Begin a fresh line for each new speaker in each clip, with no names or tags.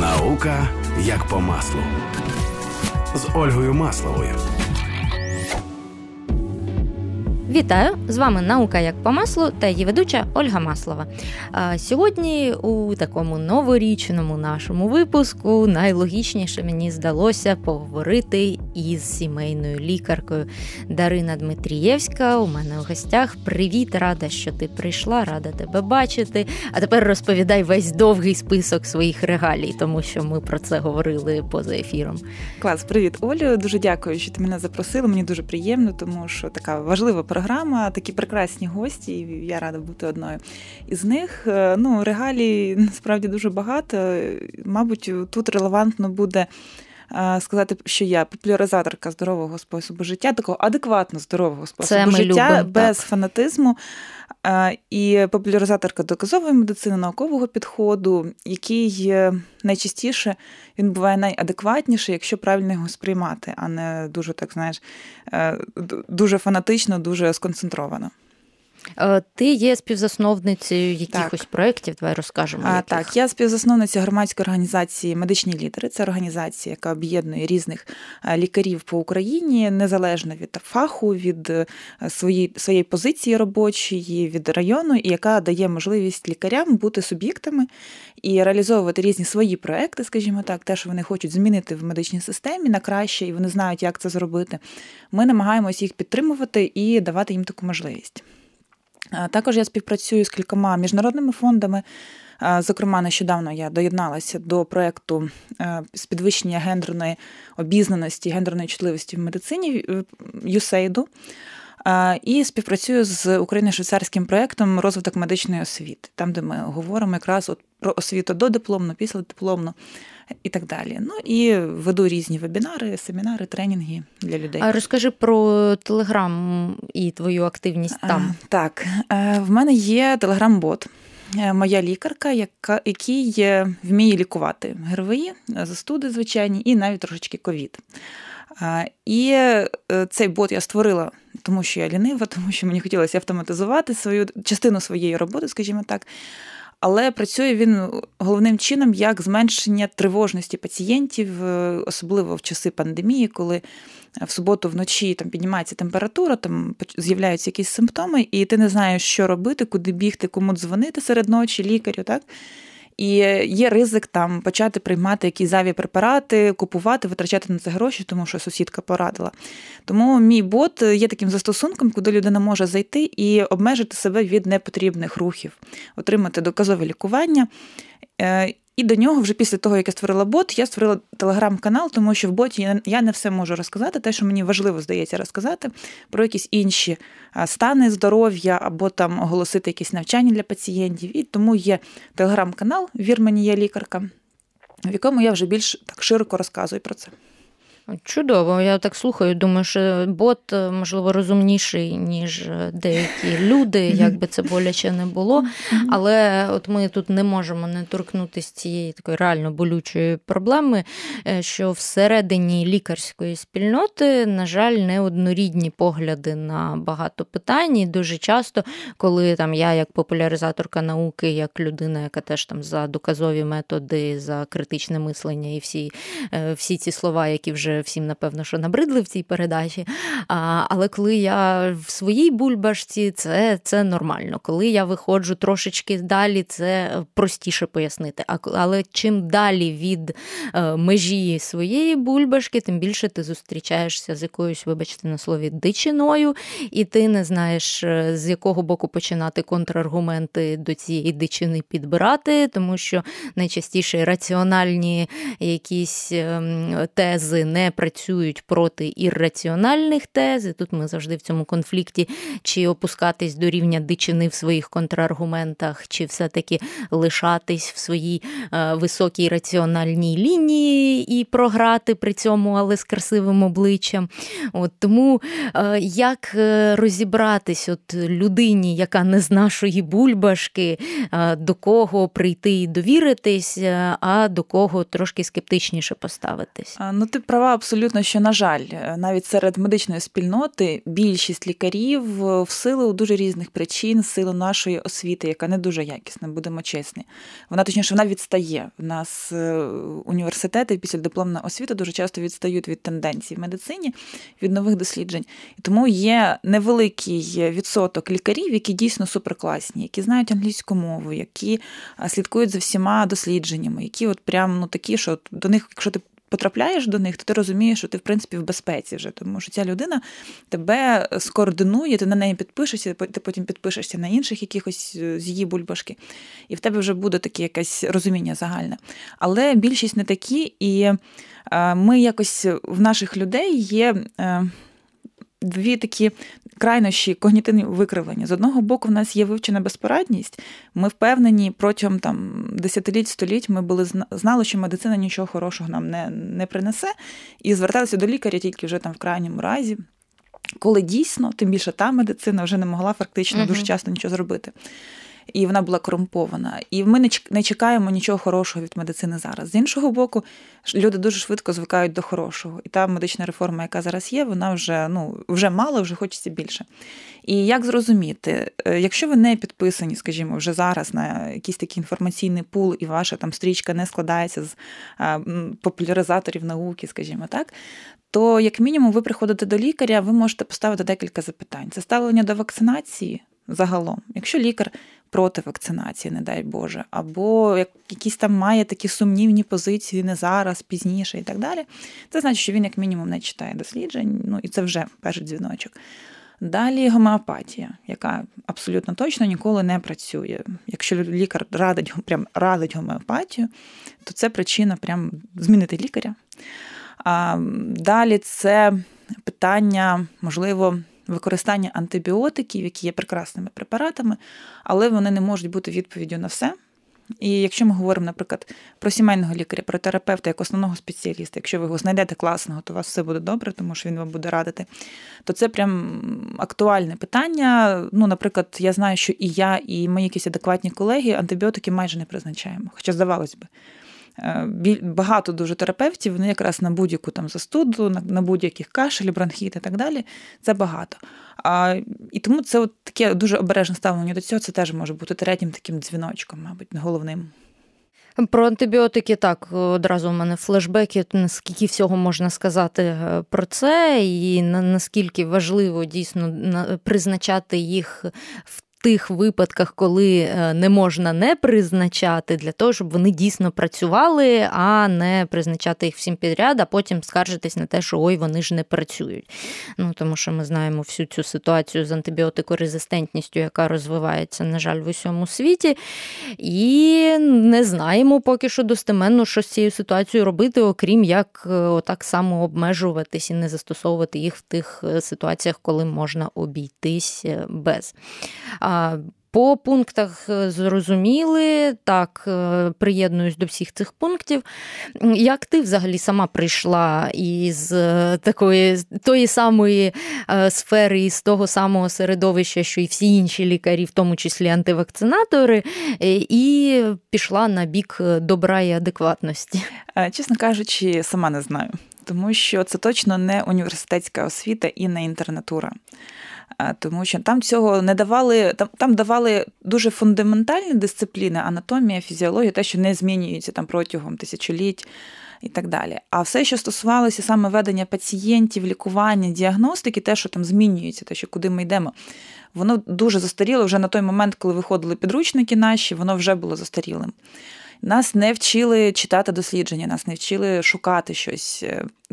Наука як по маслу з Ольгою Масловою.
Вітаю! З вами наука як по маслу та її ведуча Ольга Маслова. Сьогодні у такому новорічному нашому випуску найлогічніше мені здалося поговорити із сімейною лікаркою Дарина Дмитрієвська. У мене у гостях. Привіт, рада, що ти прийшла, рада тебе бачити. А тепер розповідай весь довгий список своїх регалій, тому що ми про це говорили поза ефіром.
Клас, привіт, Олю. Дуже дякую, що ти мене запросила. Мені дуже приємно, тому що така важлива програма, такі прекрасні гості. і Я рада бути одною із них. Е, ну, регалій насправді дуже багато. Мабуть, тут релевантно буде. Е, сказати, що я популяризаторка здорового способу життя, такого адекватно здорового способу
Це
життя
любим,
без
так.
фанатизму. Е, і популяризаторка доказової медицини, наукового підходу, який найчастіше він буває найадекватніший, якщо правильно його сприймати, а не дуже так знаєш, дуже фанатично, дуже сконцентровано.
Е, ти є співзасновницею якихось
так.
проєктів, давай розкажемо.
А,
яких.
Так, я співзасновниця громадської організації Медичні лідери. Це організація, яка об'єднує різних лікарів по Україні, незалежно від фаху, від своєї своєї позиції робочої, від району, і яка дає можливість лікарям бути суб'єктами і реалізовувати різні свої проекти, скажімо так, те, що вони хочуть змінити в медичній системі на краще, і вони знають, як це зробити. Ми намагаємося їх підтримувати і давати їм таку можливість. Також я співпрацюю з кількома міжнародними фондами. Зокрема, нещодавно я доєдналася до проєкту з підвищення гендерної обізнаності, гендерної чутливості в медицині ЮСЕЙДу. І співпрацюю з Україно-швейцарським проєктом розвиток медичної освіти, там, де ми говоримо якраз про освіту додипломну, післядипломну і так далі. Ну і веду різні вебінари, семінари, тренінги для людей.
А розкажи про Телеграм і твою активність там.
А, так, е, в мене є телеграм-бот. Е, моя лікарка, яка який вміє лікувати ГРВІ, застуди звичайні, і навіть трошечки ковід. І е, цей бот я створила, тому що я лінива, тому що мені хотілося автоматизувати свою частину своєї роботи, скажімо так. Але працює він головним чином як зменшення тривожності пацієнтів, е, особливо в часи пандемії, коли в суботу вночі там піднімається температура, там з'являються якісь симптоми, і ти не знаєш, що робити, куди бігти, кому дзвонити серед ночі, лікарю. так? І є ризик там почати приймати якісь зайві препарати, купувати, витрачати на це гроші, тому що сусідка порадила. Тому мій бот є таким застосунком, куди людина може зайти і обмежити себе від непотрібних рухів, отримати доказове лікування. І до нього, вже після того, як я створила бот, я створила телеграм-канал, тому що в боті я не все можу розказати, те, що мені важливо здається розказати, про якісь інші стани здоров'я або там оголосити якісь навчання для пацієнтів. І тому є телеграм-канал Вір мені є лікарка, в якому я вже більш так широко розказую про це.
Чудово, я так слухаю. Думаю, що бот е, можливо розумніший, ніж е, деякі люди, як би це боляче не було. Але от ми тут не можемо не торкнутися цієї такої реально болючої проблеми, е, що всередині лікарської спільноти, на жаль, неоднорідні погляди на багато питань. І дуже часто, коли там я, як популяризаторка науки, як людина, яка теж там за доказові методи, за критичне мислення і всі, всі ці слова, які вже всім, напевно, що набридли в цій передачі. А, Але коли я в своїй бульбашці, це це нормально. Коли я виходжу трошечки далі, це простіше пояснити. А, Але чим далі від е, межі своєї бульбашки, тим більше ти зустрічаєшся з якоюсь, вибачте, на слові, дичиною, і ти не знаєш, е, з якого боку починати контраргументи до цієї дичини підбирати, тому що найчастіше раціональні якісь ем, тези не працюють проти ірраціональних тез. І Тут ми завжди в цьому конфлікті, чи опускатись до рівня дичини в своїх контраргументах, чи все-таки лишатись в своїй е, високій раціональній лінії і програти при цьому, але з красивим обличчям. От Тому е, як е, розібратись от людині, яка не з нашої бульбашки, до кого прийти і довіритись, а до кого трошки скептичніше поставитись?
Ну, ти права абсолютно, що, на жаль, навіть серед медичної спільноти більшість лікарів в силу дуже різних причин, силу нашої освіти, яка не дуже якісна, будемо чесні. Вона точніше вона відстає. У нас е, університети після дипломна освіта дуже часто відстають від тенденцій в медицині, від нових досліджень. І тому є невеликий відсоток лікарів, які дійсно суперкласні, які знають англійську мову, які слідкують за всіма дослідженнями, які от прям ну такі, що до них, якщо ти потрапляєш до них, то ти розумієш, що ти в принципі в безпеці вже, тому що ця людина тебе скоординує, ти на неї підпишешся, ти потім підпишешся на інших якихось е, з її бульбашки, і в тебе вже буде таке якесь розуміння загальне. Але більшість не такі, і е, ми якось в наших людей є. Дві такі крайнощі когнітивні викривлення. З одного боку, в нас є вивчена безпорадність. Ми впевнені, протягом там десятиліть, століть ми були знали, що медицина нічого хорошого нам не, не принесе, і зверталися до лікаря тільки вже там в крайньому разі. Коли дійсно, тим більше та медицина вже не могла фактично uh-huh. дуже часто нічого зробити і вона була корумпована. І ми не чекаємо нічого хорошого від медицини зараз. З іншого боку, люди дуже швидко звикають до хорошого. І та медична реформа, яка зараз є, вона вже ну вже мало, вже хочеться більше. І як зрозуміти, е, якщо ви не підписані, скажімо, вже зараз на якийсь такий інформаційний пул, і ваша там стрічка не складається з популяризаторів науки, скажімо так. То, як мінімум, ви приходите до лікаря, ви можете поставити декілька запитань. Це ставлення до вакцинації загалом. Якщо лікар проти вакцинації, не дай Боже, або якісь там має такі сумнівні позиції не зараз, пізніше і так далі, це значить, що він, як мінімум, не читає досліджень, ну і це вже перший дзвіночок. Далі гомеопатія, яка абсолютно точно ніколи не працює. Якщо лікар радить прям радить гомеопатію, то це причина прям змінити лікаря. А, Далі це питання, можливо, використання антибіотиків, які є прекрасними препаратами, але вони не можуть бути відповіддю на все. І якщо ми говоримо, наприклад, про сімейного лікаря, про терапевта як основного спеціаліста, якщо ви його знайдете класного, то у вас все буде добре, тому що він вам буде радити, то це прям актуальне питання. Ну, наприклад, я знаю, що і я, і мої якісь адекватні колеги антибіотики майже не призначаємо, хоча здавалось би. Е, багато дуже терапевтів, вони якраз на будь-яку там застуду, на, будь-яких кашель, бронхіт і так далі. Це багато. А, І тому це от таке дуже обережне ставлення до цього. Це теж може бути третім таким дзвіночком, мабуть, головним.
Про антибіотики так одразу в мене флешбеки, наскільки всього можна сказати е, про це, і наскільки важливо дійсно призначати їх в тих випадках, коли е, не можна не призначати, для того, щоб вони дійсно працювали, а не призначати їх всім підряд, а потім скаржитись на те, що ой, вони ж не працюють. Ну тому що ми знаємо всю цю ситуацію з антибіотикорезистентністю, яка розвивається, на жаль, в усьому світі, і не знаємо поки що достеменно, що з цією ситуацією робити, окрім як е, отак само обмежуватись і не застосовувати їх в тих е, ситуаціях, коли можна обійтись без. По пунктах е, зрозуміли, так, е, приєднуюсь до всіх цих пунктів. Як ти взагалі сама прийшла із е, такої тої самої сфери, із того самого середовища, що і всі інші лікарі, в тому числі антивакцинатори, і пішла на бік добра і адекватності?
Чесно кажучи, сама не знаю, тому що це точно не університетська освіта і не інтернатура тому що там цього не давали, там там давали дуже фундаментальні дисципліни, анатомія, фізіологія, те, що не змінюється там протягом тисячоліть. І так далі. А все, що стосувалося саме ведення пацієнтів, лікування, діагностики, те, що там змінюється, те, що куди ми йдемо, воно дуже застаріло вже на той момент, коли виходили підручники наші, воно вже було застарілим. Нас не вчили читати дослідження, нас не вчили шукати щось.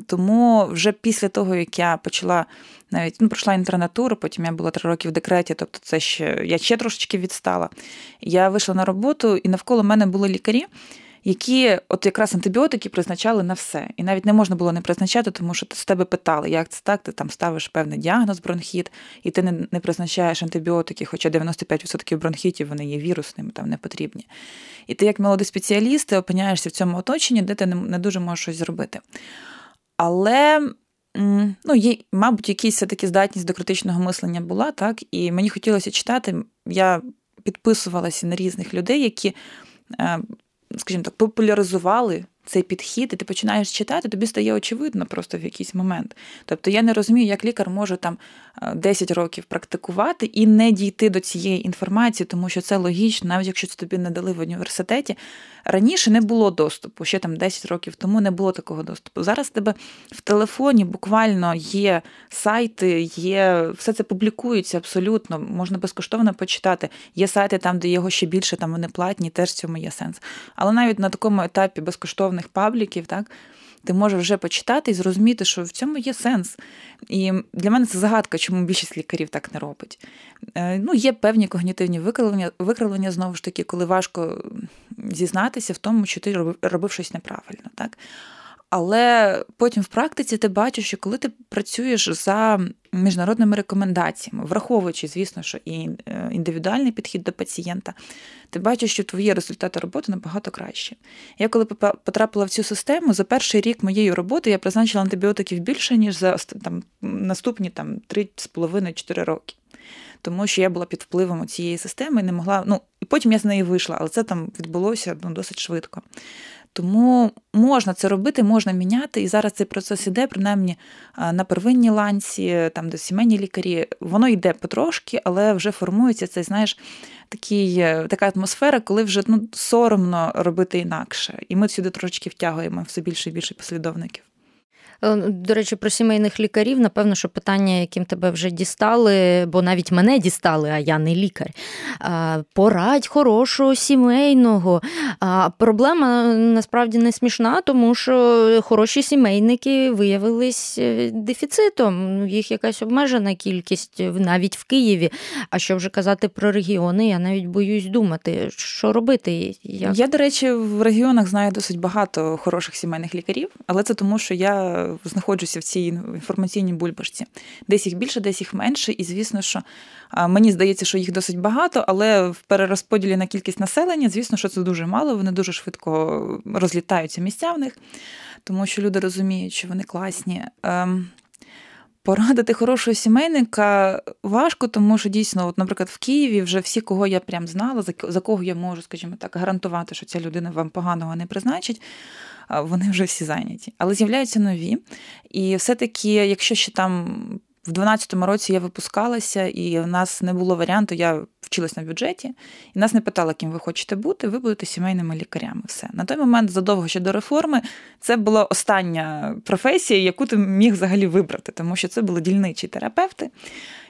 Тому вже після того, як я почала навіть ну, пройшла інтернатуру, потім я була три роки в декреті, тобто це ще я ще трошечки відстала. Я вийшла на роботу, і навколо мене були лікарі. Які от якраз антибіотики призначали на все. І навіть не можна було не призначати, тому що з тебе питали, як це так, ти там ставиш певний діагноз бронхіт, і ти не не призначаєш антибіотики, хоча 95% бронхітів вони є вірусними, там не потрібні. І ти, як молодий спеціаліст, ти опиняєшся в цьому оточенні, де ти не, не дуже можеш щось зробити. Але ну, є, мабуть, якісь все-таки здатність до критичного мислення була, так, і мені хотілося читати. Я підписувалася на різних людей, які, е, скажімо так, популяризували цей підхід, і ти починаєш читати, тобі стає очевидно просто в якийсь момент. Тобто я не розумію, як лікар може там 10 років практикувати і не дійти до цієї інформації, тому що це логічно, навіть якщо це тобі не дали в університеті. Раніше не було доступу, ще там 10 років тому не було такого доступу. Зараз тебе в телефоні буквально є сайти, є все це публікується абсолютно, можна безкоштовно почитати. Є сайти там, де його ще більше, там вони платні, теж в цьому є сенс. Але навіть на такому етапі безкоштовних пабліків, так ти можеш вже почитати і зрозуміти, що в цьому є сенс. І для мене це загадка, чому більшість лікарів так не робить. Е, ну, Є певні когнітивні викривлення, викривлення, знову ж таки, коли важко зізнатися в тому, що ти робив щось неправильно. Так? Але потім в практиці ти бачиш, що коли ти працюєш за міжнародними рекомендаціями, враховуючи, звісно, що і е, індивідуальний підхід до пацієнта, ти бачиш, що твої результати роботи набагато краще. Я коли потрапила в цю систему, за перший рік моєї роботи я призначила антибіотиків більше, ніж за там, наступні там, 3,5-4 роки. Тому що я була під впливом цієї системи і не могла. Ну, і потім я з неї вийшла, але це там відбулося ну, досить швидко. Тому можна це робити, можна міняти. І зараз цей процес іде, принаймні на первинній ланці, там де сімейні лікарі, воно йде потрошки, але вже формується цей, знаєш, такий, е, така атмосфера, коли вже ну, соромно робити інакше. І ми сюди трошечки втягуємо все більше і більше послідовників.
Е, до речі, про сімейних лікарів, напевно, що питання, яким тебе вже дістали, бо навіть мене дістали, а я не лікар. Порадь хорошого сімейного. Проблема насправді не смішна, тому що хороші сімейники виявились е, дефіцитом. Їх якась обмежена кількість навіть в Києві. А що вже казати про регіони, я навіть боюсь думати, що робити.
Як? Я, до речі, в регіонах знаю досить багато хороших сімейних лікарів, але це тому, що я знаходжуся в цій інформаційній бульбашці. Десь їх більше, десь їх менше. І звісно, що мені здається, що їх досить багато, але в перерозподілі на кількість населення, звісно, що це дуже мало. Вони дуже швидко розлітаються місця в них, тому що люди розуміють, що вони класні. Ем, порадити хорошого сімейника важко, тому що дійсно, от, наприклад, в Києві вже всі, кого я прям знала, за кого я можу, скажімо так, гарантувати, що ця людина вам поганого не призначить вони вже всі зайняті. Але з'являються нові. І все-таки, якщо ще там в 12-му році я випускалася, і в нас не було варіанту, я вчилась на бюджеті, і нас не питали, ким ви хочете бути, ви будете сімейними лікарями. Все. На той момент, задовго ще до реформи, це була остання професія, яку ти міг взагалі вибрати, тому що це були дільничі терапевти.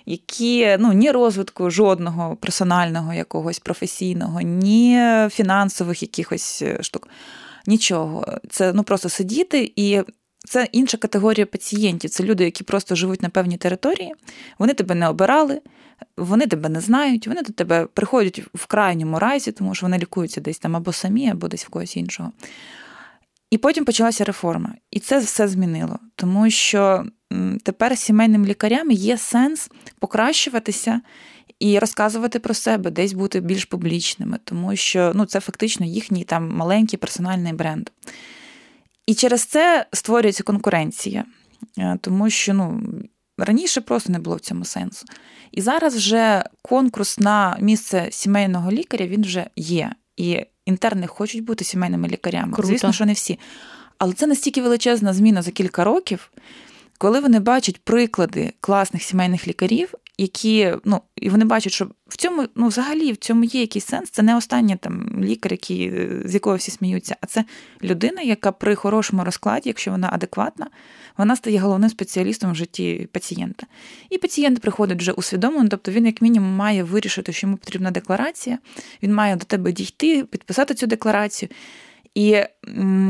Які ну ні розвитку жодного персонального, якогось професійного, ні фінансових якихось е, штук нічого. Це ну просто сидіти і. Це інша категорія пацієнтів. Це люди, які просто живуть на певній території, вони тебе не обирали, вони тебе не знають, вони до тебе приходять в крайньому разі, тому що вони лікуються десь там або самі, або десь в когось іншого. І потім почалася реформа. І це все змінило, тому що тепер сімейним лікарям є сенс покращуватися і розказувати про себе, десь бути більш публічними, тому що ну, це фактично їхній там маленький персональний бренд. І через це створюється конкуренція, е, тому що ну, раніше просто не було в цьому сенсу. І зараз вже конкурс на місце сімейного лікаря він вже є. І інтерни хочуть бути сімейними лікарями.
Круто.
Звісно, що не всі. Але це настільки величезна зміна за кілька років, коли вони бачать приклади класних сімейних лікарів, які ну і вони бачать, що в цьому ну взагалі в цьому є якийсь сенс. Це не останній там лікар, який, з якого всі сміються, а це людина, яка при хорошому розкладі, якщо вона адекватна, вона стає головним спеціалістом в житті пацієнта. І пацієнт приходить вже усвідомлений, тобто він, як мінімум, має вирішити, що йому потрібна декларація, він має до тебе дійти, підписати цю декларацію. І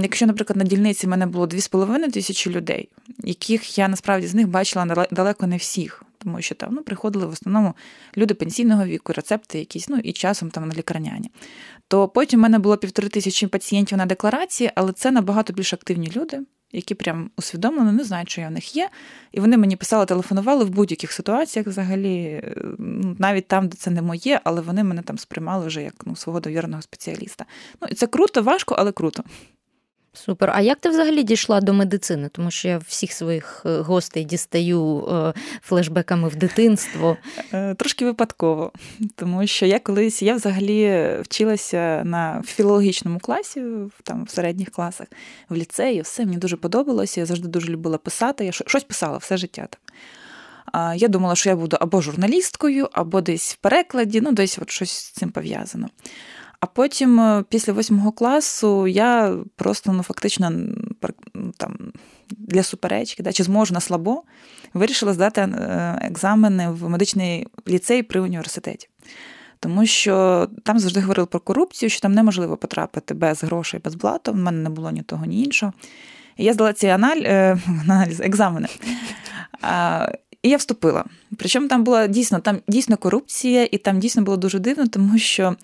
якщо, наприклад, на дільниці в мене було 2,5 тисячі людей, яких я насправді з них бачила далеко не всіх тому що там ну, приходили в основному люди пенсійного віку, рецепти якісь, ну і часом там на лікарняні. То потім в мене було півтори тисячі пацієнтів на декларації, але це набагато більш активні люди. Які прям усвідомлено не знають, що я в них є, і вони мені писали, телефонували в будь-яких ситуаціях, взагалі, ну, навіть там, де це не моє, але вони мене там сприймали вже як ну, свого довіреного спеціаліста. Ну і це круто, важко, але круто.
Супер. А як ти взагалі дійшла до медицини? Тому що я всіх своїх е, гостей дістаю е, флешбеками в дитинство.
Е, трошки випадково, тому що я колись я взагалі вчилася на філологічному класі, там в середніх класах, в ліцеї, все мені дуже подобалося. Я завжди дуже любила писати. Я щось писала все життя. там. Я думала, що я буду або журналісткою, або десь в перекладі, ну десь от щось з цим пов'язано. А потім, е, після восьмого класу, я просто ну, фактично там, для суперечки, да, чи зможу на слабо, вирішила здати е, екзамени в медичний ліцей при університеті. Тому що там завжди говорили про корупцію, що там неможливо потрапити без грошей, без блату. В мене не було ні того, ні іншого. І я здала ці е, аналіз, екзамени. І я вступила. Причому там була дійсно там дійсно корупція, і там дійсно було дуже дивно, тому що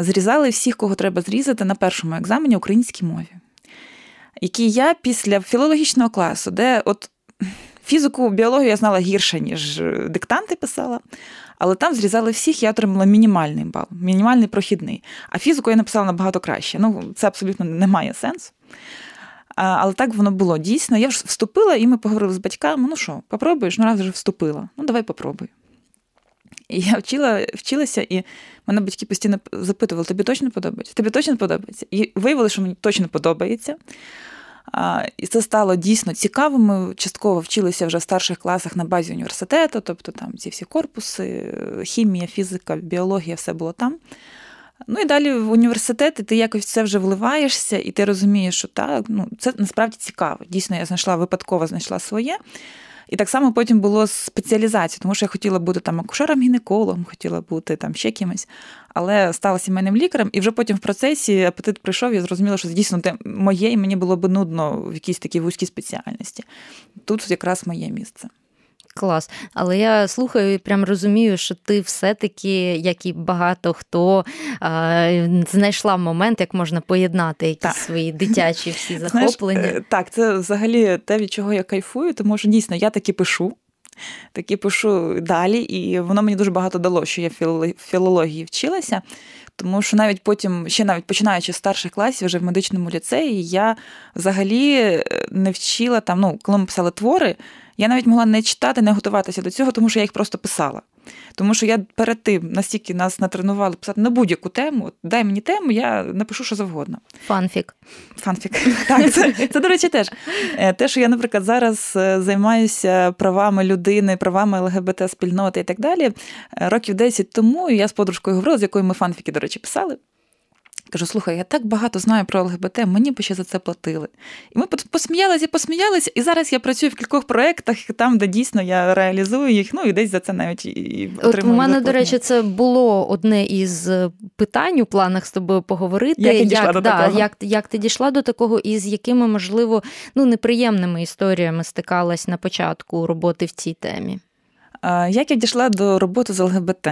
зрізали всіх, кого треба зрізати на першому екзамені українській мові, який я після філологічного класу, де от фізику, біологію я знала гірше, ніж диктанти писала. Але там зрізали всіх, я отримала мінімальний бал, мінімальний прохідний. А фізику я написала набагато краще. Ну, це абсолютно не має сенсу. Але так воно було дійсно. Я ж вступила, і ми поговорили з батьками: ну що, попробуєш? Ну раз вже вступила. Ну, давай попробуй. І я вчила, вчилася, і мене батьки постійно запитували: тобі точно подобається? Тобі точно подобається? І виявили, що мені точно подобається. А, І це стало дійсно цікаво. Ми частково вчилися вже в старших класах на базі університету, тобто там ці всі корпуси, хімія, фізика, біологія, все було там. Ну і далі в університеті ти якось це вже вливаєшся, і ти розумієш, що так, ну це насправді цікаво. Дійсно, я знайшла випадково знайшла своє. І так само потім було спеціалізація, тому що я хотіла бути там акушером-гінекологом, хотіла бути там ще кимось, але стала сімейним лікарем, і вже потім в процесі апетит прийшов, я зрозуміла, що дійсно те моє, і мені було б нудно в якійсь такій вузькій спеціальності. Тут якраз моє місце.
Клас. Але я слухаю і прям розумію, що ти все-таки, як і багато хто, знайшла момент, як можна поєднати якісь так. свої дитячі всі захоплення. Знаєш,
е, так, це взагалі те, від чого я кайфую, тому що дійсно я таки пишу. Таки пишу далі, і воно мені дуже багато дало, що я в філології вчилася. Тому що навіть потім, ще навіть починаючи з старших класів, вже в медичному ліцеї, я взагалі е, не вчила там, ну, коли ми писали твори, я навіть могла не читати, не готуватися до цього, тому що я їх просто писала. Тому що я перед тим настільки нас натренували писати на будь-яку тему. Дай мені тему, я напишу що завгодно.
Фанфік.
Фанфік. Так, це, це, до речі, теж. Е, те, що я, наприклад, зараз е, займаюся правами людини, правами ЛГБТ-спільноти і так далі. Е, років 10 тому я з подружкою говорила, з якою ми фанфіки, до речі, писали. Кажу, слухай, я так багато знаю про ЛГБТ, мені б ще за це платили. І ми посміялися, посміялися, і зараз я працюю в кількох проєктах, там, де дійсно я реалізую їх, ну і десь за це навіть і
От У мене, до речі, це було одне із е, питань у планах з тобою поговорити.
Як, як, до
да, як, як ти дійшла до такого, і з якими, можливо, ну, неприємними історіями стикалась на початку роботи в цій темі?
Як я дійшла до роботи з ЛГБТ?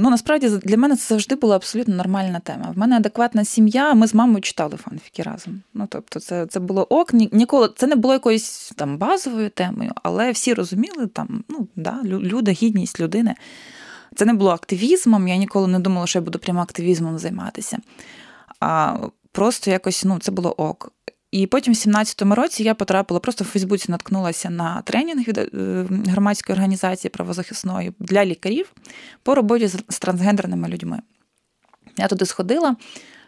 Ну насправді для мене це завжди була абсолютно нормальна тема. В мене адекватна сім'я. Ми з мамою читали фанфіки разом. Ну тобто, це це було ок. Ніколи це не було якоюсь там базовою темою, але всі розуміли там, ну да, люди, гідність людини. Це не було активізмом. Я ніколи не думала, що я буду прямо активізмом займатися. А просто якось ну, це було ок. І потім, в 17-му році, я потрапила, просто в Фейсбуці наткнулася на тренінг від е, громадської організації правозахисної для лікарів по роботі з трансгендерними людьми. Я туди сходила.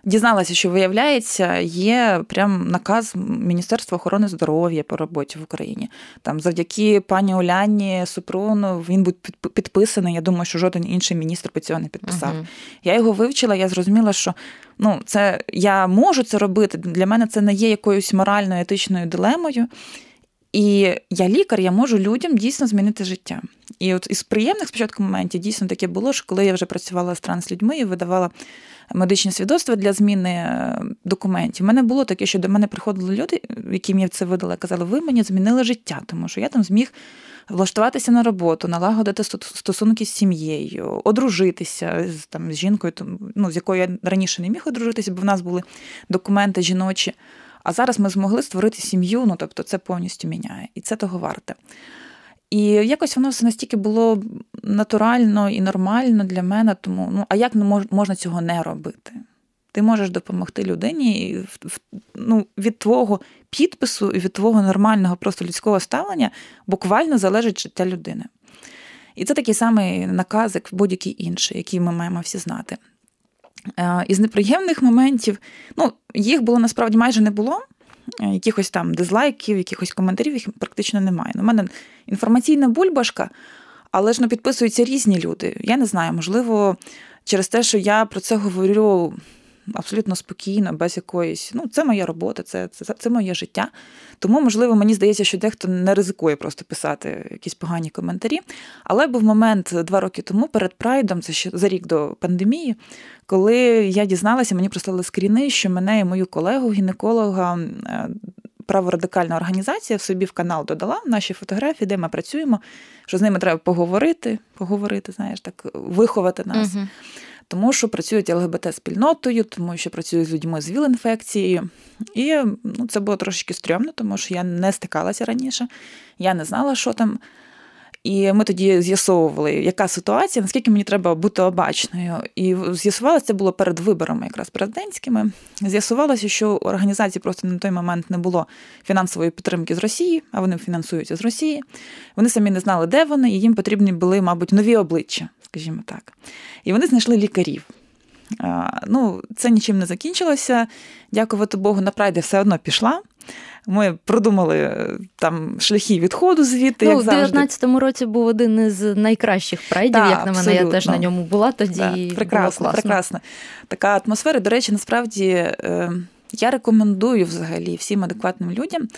Дізналася, що виявляється, є прям наказ Міністерства охорони здоров'я по роботі в Україні. Там завдяки пані Оляні Супруну він був підписаний. Я думаю, що жоден інший міністр по цього не підписав. uh Я його вивчила, я зрозуміла, що ну, це я можу це робити. Для мене це не є якоюсь моральною етичною дилемою. І я лікар, я можу людям дійсно змінити життя. І от із приємних спочатку моментів дійсно таке було, що коли я вже працювала з транслюдьми і видавала медичні свідоцтва для зміни е, документів. У мене було таке, що до мене приходили люди, яким я це видала, казали, ви мені змінили життя, тому що я там зміг. Влаштуватися на роботу, налагодити стосунки з сім'єю, одружитися з там з жінкою, ну, з якою я раніше не міг одружитися, бо в нас були документи жіночі. А зараз ми змогли створити сім'ю, ну тобто це повністю міняє, і це того варте. І якось воно все настільки було натурально і нормально для мене, тому ну а як можна цього не робити? Ти можеш допомогти людині ну, від твого підпису і від твого нормального, просто людського ставлення буквально залежить життя людини. І це такий самий наказ, як будь-який інший, який ми маємо всі знати. Е, із неприємних моментів, ну, їх було насправді майже не було. Е, якихось там дизлайків, якихось коментарів, їх практично немає. У ну, мене інформаційна бульбашка, але ж ну, підписуються різні люди. Я не знаю, можливо, через те, що я про це говорю абсолютно спокійно, без якоїсь. Ну, це моя робота, це, це, це моє життя. Тому, можливо, мені здається, що дехто не ризикує просто писати якісь погані коментарі. Але був момент два роки тому перед Прайдом, це ще за рік до пандемії, коли я дізналася, мені прислали скріни, що мене і мою колегу, гінеколога. Е, праворадикальна організація в собі в канал додала наші фотографії, де ми працюємо, що з ними треба поговорити, поговорити, знаєш, так, виховати нас. Угу тому що працюють ЛГБТ-спільнотою, тому що працюють з людьми з ВІЛ-інфекцією. І ну, це було трошки стрьомно, тому що я не стикалася раніше, я не знала, що там. І ми тоді з'ясовували, яка ситуація, наскільки мені треба бути обачною. І з'ясувалося, це було перед виборами, якраз президентськими. З'ясувалося, що у організації просто на той момент не було фінансової підтримки з Росії, а вони фінансуються з Росії. Вони самі не знали, де вони, і їм потрібні були, мабуть, нові обличчя, скажімо так. І вони знайшли лікарів. Ну, Це нічим не закінчилося. Дякувати Богу, на прайді все одно пішла. Ми продумали е, там шляхи відходу звідти.
Ну,
як завжди.
В 19-му році був один із найкращих прайдів, так, як на мене, я теж на ньому була тоді. Так,
прекрасно,
було
прекрасно. Така атмосфера. До речі, насправді е, я рекомендую взагалі всім адекватним людям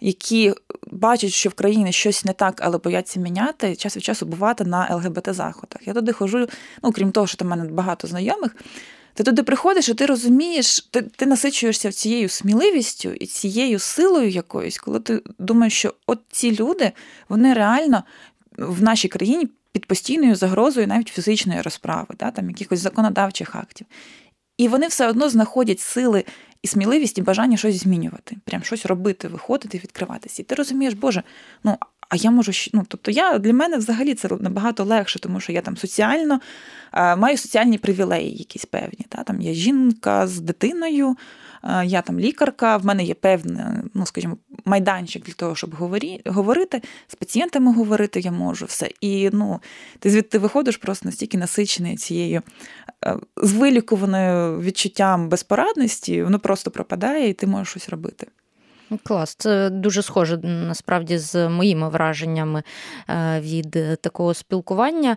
які бачать, що в країні щось не так, але бояться міняти, час від часу бувати на ЛГБТ-заходах. Я туди ходжу, ну крім того, що там в мене багато знайомих. Ти туди приходиш, і ти розумієш, ти ти насичуєшся цією сміливістю і цією силою якоюсь, коли ти думаєш, що от ці люди, вони реально в нашій країні під постійною загрозою навіть фізичної розправи, да, там якихось законодавчих актів. І вони все одно знаходять сили і сміливість, і бажання щось змінювати, прям щось робити, виходити, відкриватися. І ти розумієш, Боже, ну а я можу ну, тобто я для мене взагалі це набагато легше, тому що я там соціально маю соціальні привілеї, якісь певні. Та? Там я жінка з дитиною, я там лікарка, в мене є певний, ну скажімо, майданчик для того, щоб говорити, з пацієнтами говорити я можу все. І ну, ти звідти виходиш просто настільки насичений цією з вилікуваною відчуттям безпорадності, воно просто пропадає, і ти можеш щось робити.
Клас, це дуже схоже насправді з моїми враженнями е, від такого спілкування.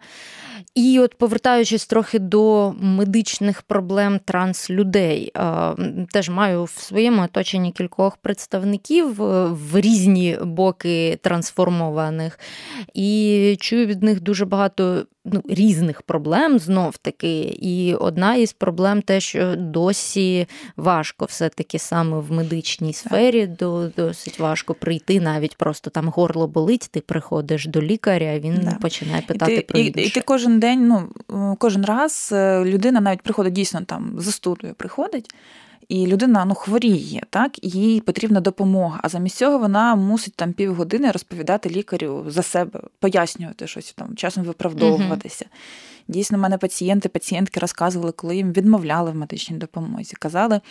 І от повертаючись трохи до медичних проблем транслюдей, е, теж маю в своєму оточенні кількох представників е, в різні боки трансформованих, і чую від них дуже багато ну, різних проблем знов таки. І одна із проблем те, що досі важко все-таки саме в медичній сфері до, досить важко прийти, навіть просто там горло болить, ти приходиш до лікаря, він да. починає питати
і ти,
про
і, і ти кожен день, ну кожен раз е, людина навіть приходить дійсно там за студою приходить і людина ну хворіє, так їй потрібна допомога. А замість цього вона мусить там півгодини розповідати лікарю за себе, пояснювати щось там, часом виправдовуватися. Дійсно, в мене пацієнти, пацієнтки розказували, коли їм відмовляли в медичній допомозі. Казали,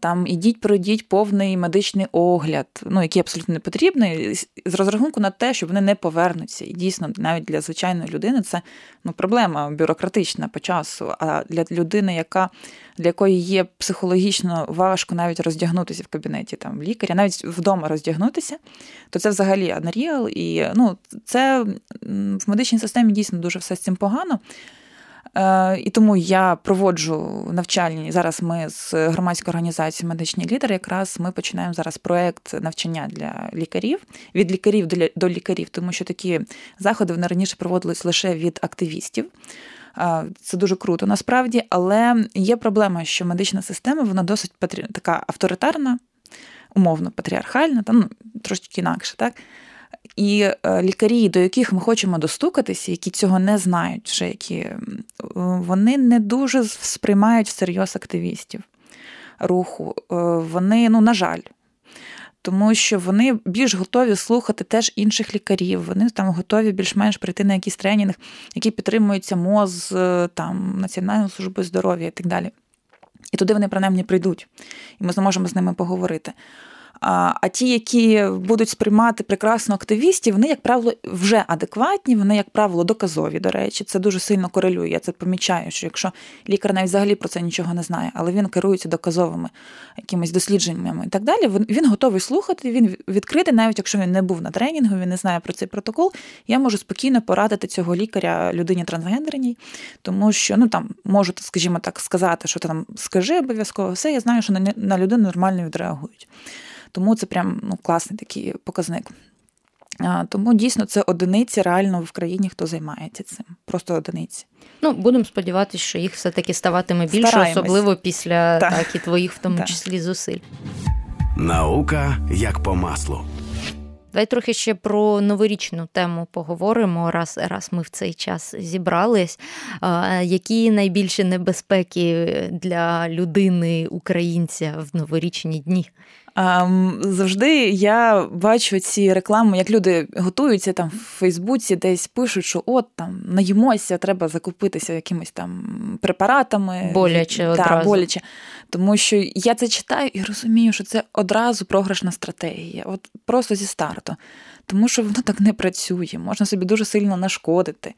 там ідіть, пройдіть повний медичний огляд, ну який абсолютно не потрібний, з розрахунку на те, що вони не повернуться. І дійсно, навіть для звичайної людини це ну, проблема бюрократична по часу. А для людини, яка для якої є психологічно важко навіть роздягнутися в кабінеті там лікаря, навіть вдома роздягнутися, то це взагалі unreal. І ну, це в медичній системі дійсно дуже все з цим погано. Е, і тому я проводжу навчальні. Зараз ми з громадської організації Медичні лідери. Якраз ми починаємо зараз проект навчання для лікарів від лікарів до лікарів, тому що такі заходи вони раніше проводились лише від активістів. Е, це дуже круто насправді, але є проблема, що медична система вона досить патрі... така авторитарна, умовно патріархальна, там ну, трошки інакше, так. І е, лікарі, до яких ми хочемо достукатися, які цього не знають, вже які вони не дуже сприймають всерйоз активістів руху. Е, вони, ну, на жаль, тому що вони більш готові слухати теж інших лікарів. Вони там готові більш-менш прийти на якийсь тренінг, які підтримуються МОЗ, там, Національною службою здоров'я і так далі. І туди вони принаймні прийдуть, і ми зможемо з ними поговорити. А ті, які будуть сприймати прекрасно активістів, вони, як правило, вже адекватні, вони, як правило, доказові. До речі, це дуже сильно корелює. Я це помічаю, що якщо лікар навіть взагалі про це нічого не знає, але він керується доказовими якимись дослідженнями і так далі. Він готовий слухати, він відкритий, навіть якщо він не був на тренінгу, він не знає про цей протокол. Я можу спокійно порадити цього лікаря людині трансгендерній, тому що ну там можу, скажімо так, сказати, що ти там скажи обов'язково все. Я знаю, що на людину нормально відреагують. Тому це прям ну, класний такий показник. Тому дійсно це одиниці реально в країні, хто займається цим. Просто одиниці.
Ну, будемо сподіватися, що їх все-таки ставатиме більше, Стараємось. особливо після так. так і твоїх, в тому так. числі, зусиль.
Наука як по маслу.
Давай трохи ще про новорічну тему поговоримо, раз раз ми в цей час зібрались. Які найбільші небезпеки для людини, українця в новорічні дні?
Завжди я бачу ці реклами, як люди готуються там в Фейсбуці, десь пишуть, що от там наїмося, треба закупитися якимись там препаратами.
Боляче
одразу. боляче. Тому що я це читаю і розумію, що це одразу програшна стратегія, от просто зі старту тому що воно так не працює, можна собі дуже сильно нашкодити.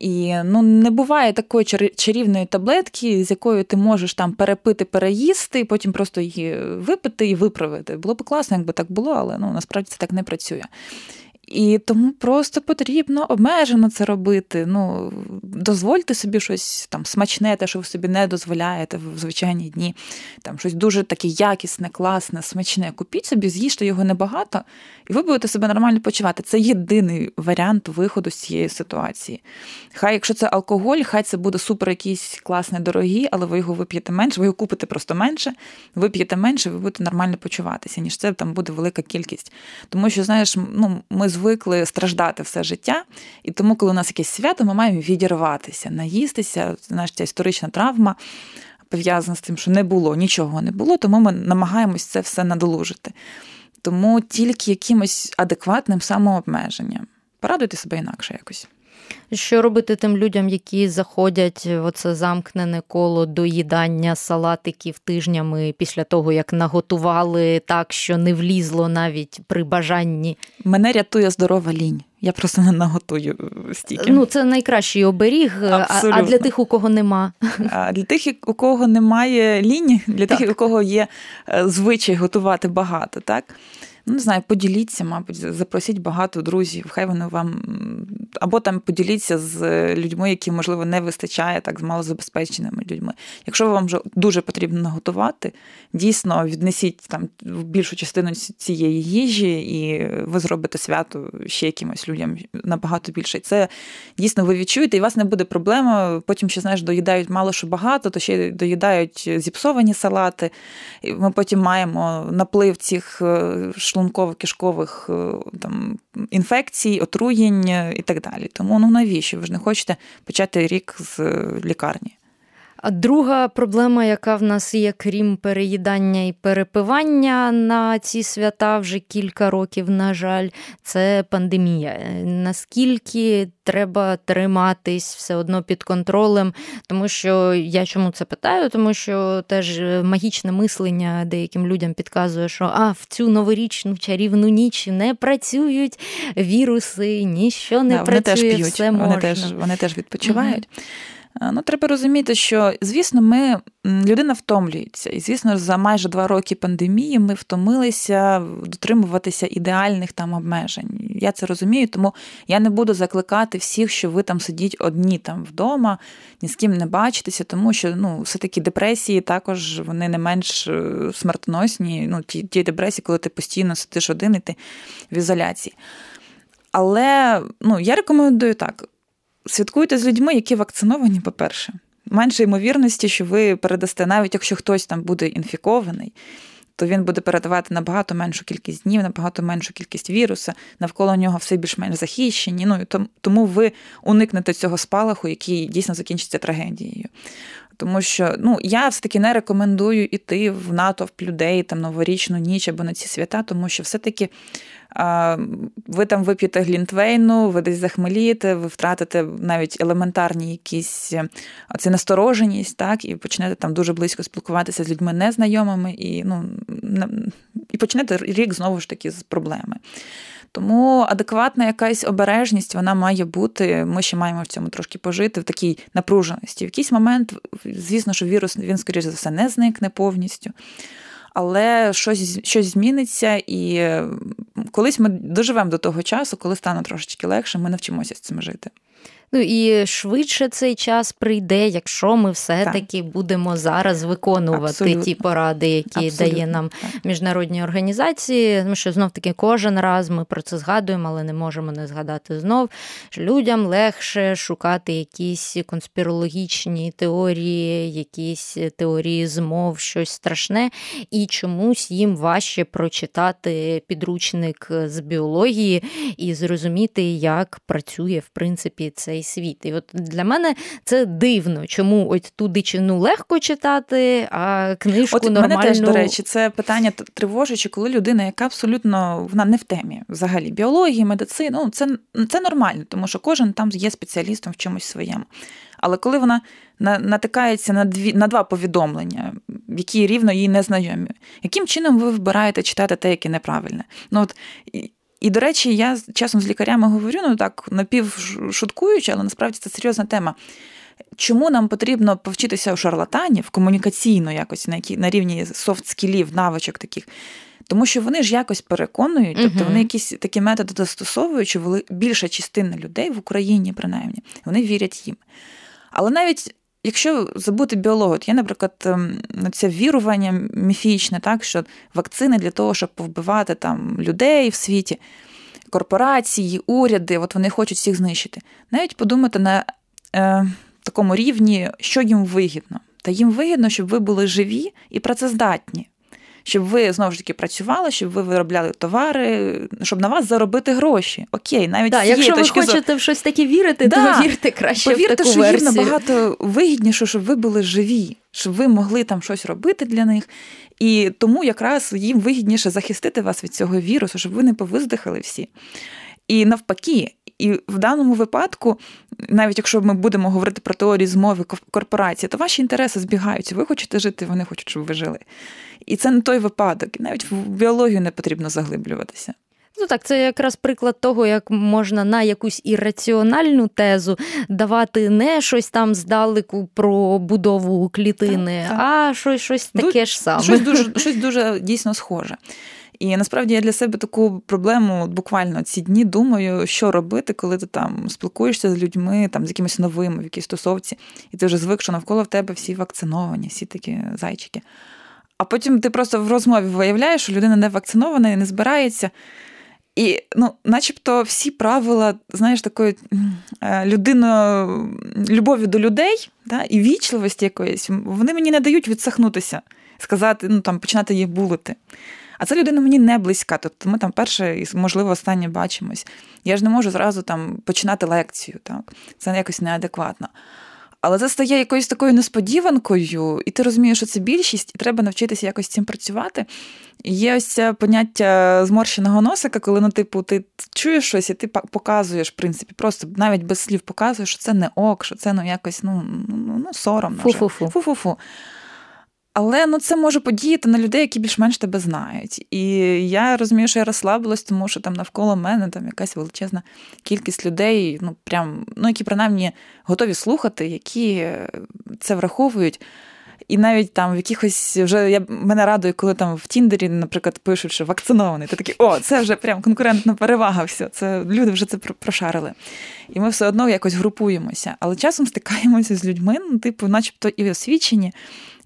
І ну, не буває такої чарівної таблетки, з якою ти можеш там перепити, переїсти, потім просто її випити і виправити. Було б класно, якби так було, але ну, насправді це так не працює. І тому просто потрібно обмежено це робити. Ну, Дозвольте собі щось там смачне, те, що ви собі не дозволяєте в звичайні дні. Там Щось дуже таке якісне, класне, смачне. Купіть собі, з'їжте його небагато, і ви будете себе нормально почувати. Це єдиний варіант виходу з цієї ситуації. Хай, якщо це алкоголь, хай це буде супер якийсь класний, дорогий, але ви його вип'єте менше, ви його купите просто менше, вип'єте менше, ви будете нормально почуватися, ніж це там буде велика кількість. Тому що, знаєш, ну, ми звикли страждати все життя, і тому, коли у нас якесь свято, ми маємо відірватися, наїстися. Знаєш, ця історична травма пов'язана з тим, що не було, нічого не було, тому ми намагаємось це все надолужити. Тому тільки якимось адекватним самообмеженням. Порадуйте себе інакше якось.
Що робити тим людям, які заходять в оце замкнене коло доїдання салатиків тижнями після того, як наготували так, що не влізло навіть при бажанні?
Мене рятує здорова лінь. Я просто не наготую стільки.
Ну, це найкращий оберіг, Абсолютно. а для тих, у кого нема.
А Для тих, у кого немає лінь, для так. тих, у кого є е, звичай готувати багато, так? ну не знаю, поділіться, мабуть, запросіть багато друзів, хай вони вам або там поділіться з людьми, які, можливо, не вистачає так з малозабезпеченими людьми. Якщо вам вже дуже потрібно наготувати, дійсно віднесіть там більшу частину цієї їжі, і ви зробите свято ще якимось людям набагато більше. Це дійсно ви відчуєте, і у вас не буде проблеми. Потім ще знаєш, доїдають мало що багато, то ще доїдають зіпсовані салати. І Ми потім маємо наплив цих е, шлунково-кишкових е, там, інфекцій, отруєнь і так далі. Тому ну навіщо? Ви ж не хочете почати рік з е, лікарні?
А друга проблема, яка в нас є, крім переїдання і перепивання на ці свята вже кілька років, на жаль, це пандемія. Наскільки треба триматись все одно під контролем, тому що я чому це питаю? Тому що теж магічне мислення деяким людям підказує, що а в цю новорічну чарівну ніч не працюють віруси, ніщо не да, працює. Вони теж п'ють, все
можна. Вони теж вони теж відпочивають. Угу. Е, ну, треба розуміти, що звісно, ми людина втомлюється, і звісно, за майже два роки пандемії ми втомилися дотримуватися ідеальних там обмежень. Я це розумію, тому я не буду закликати всіх, що ви там сидіть одні там вдома, ні з ким не бачитеся, тому що ну, все-таки депресії також вони не менш е, смертоносні. Ну, ті, ті депресії, коли ти постійно сидиш один і ти в ізоляції. Але ну, я рекомендую так святкуйте з людьми, які вакциновані, по-перше. Менше ймовірності, що ви передасте, навіть якщо хтось там буде інфікований, то він буде передавати набагато меншу кількість днів, набагато меншу кількість віруса, навколо нього все більш-менш захищені. Ну, Тому ви уникнете цього спалаху, який дійсно закінчиться трагедією. Тому що ну, я все-таки не рекомендую йти в натовп людей там новорічну ніч або на ці свята, тому що все-таки ви там вип'єте глінтвейну, ви десь захмелієте, ви втратите навіть елементарні якісь оце настороженість, так, і почнете там дуже близько спілкуватися з людьми незнайомими, і ну, і почнете рік знову ж таки з проблеми. Тому адекватна якась обережність вона має бути. Ми ще маємо в цьому трошки пожити в такій напруженості. В якийсь момент, звісно, що вірус він, скоріш за все, не зникне повністю. Але щось щось зміниться, і колись ми доживемо до того часу, коли стане трошечки легше, ми навчимося з цим жити.
Ну і швидше цей час прийде, якщо ми все-таки так. будемо зараз виконувати Абсолютно. ті поради, які Абсолютно. дає нам так. міжнародні організації. Тому що знов таки кожен раз ми про це згадуємо, але не можемо не згадати знов. що Людям легше шукати якісь конспірологічні теорії, якісь теорії змов, щось страшне, і чомусь їм важче прочитати підручник з біології і зрозуміти, як працює в принципі цей цей світ. І от для мене це дивно, чому ось ту дичину легко читати, а книжку от нормальну...
мене теж, до речі, це питання тривожичі, коли людина, яка абсолютно вона не в темі взагалі біології, медицини, ну це, це нормально, тому що кожен там є спеціалістом в чомусь своєму. Але коли вона натикається на дві на два повідомлення, які рівно їй не знайомі, яким чином ви вибираєте читати те, яке неправильне? Ну от і, до речі, я часом з лікарями говорю, ну так напівшуткуючи, але насправді це серйозна тема. Чому нам потрібно повчитися у шарлатанів комунікаційно якось на які, на рівні софт-скілів, навичок таких? Тому що вони ж якось переконують, тобто вони якісь такі методи застосовують, що більша частина людей в Україні, принаймні, вони вірять їм. Але навіть Якщо забути біологу, от є, наприклад, ем, це вірування міфічне, так, що вакцини для того, щоб повбивати там людей в світі, корпорації, уряди, от вони хочуть всіх знищити. Навіть подумати на е, такому рівні, що їм вигідно. Та їм вигідно, щоб ви були живі і працездатні щоб ви знову ж таки працювали, щоб ви виробляли товари, щоб на вас заробити гроші. Окей, навіть
да, якщо ви хочете в щось таке вірити, да. то вірте краще.
Повірте,
в таку
що
версію.
їм набагато вигідніше, щоб ви були живі, щоб ви могли там щось робити для них. І тому якраз їм вигідніше захистити вас від цього вірусу, щоб ви не повиздихали всі. І навпаки, і в даному випадку, навіть якщо ми будемо говорити про теорії змови корпорації, то ваші інтереси збігаються. Ви хочете жити, вони хочуть, щоб ви жили. І це не той випадок. І навіть в біологію не потрібно заглиблюватися.
Ну так, це якраз приклад того, як можна на якусь ірраціональну тезу давати не щось там здалеку про будову клітини, так, так. а щось щось таке ж саме.
Щось дуже, щось дуже дійсно схоже. І насправді я для себе таку проблему буквально ці дні думаю, що робити, коли ти там спілкуєшся з людьми, там з якимись новими в якійсь стосовці, і ти вже звик, що навколо в тебе всі вакциновані, всі такі зайчики. А потім ти просто в розмові виявляєш, що людина не вакцинована і не збирається. І, ну, начебто, всі правила, знаєш, такої е, людино любові до людей да, і вічливості якоїсь, вони мені не дають відсахнутися, сказати, ну там починати їх булити. А ця людина мені не близька. Тобто ми там перше і, можливо, останнє бачимось. Я ж не можу зразу там починати лекцію. Так? Це якось неадекватно. Але це стає якоюсь такою несподіванкою, і ти розумієш, що це більшість, і треба навчитися якось з цим працювати. І Є ось це поняття зморщеного носика, коли, ну, типу, ти чуєш щось, і ти показуєш, в принципі, просто навіть без слів показуєш, що це не ок, що це ну якось ну, ну, ну соромно.
Фу-фу-фу.
Фу-фу-фу. Але ну, це може подіяти на людей, які більш-менш тебе знають. І я розумію, що я розслабилась, тому що там навколо мене там якась величезна кількість людей, ну прям, ну які принаймні готові слухати, які це враховують. І навіть там в якихось вже я мене радує, коли там в Тіндері, наприклад, пишуть, що вакцинований. Ти такий, о, це вже прям конкурентна перевага. все, це люди вже це прошарили. І ми все одно якось групуємося. Але часом стикаємося з людьми, ну, типу, начебто і освічені.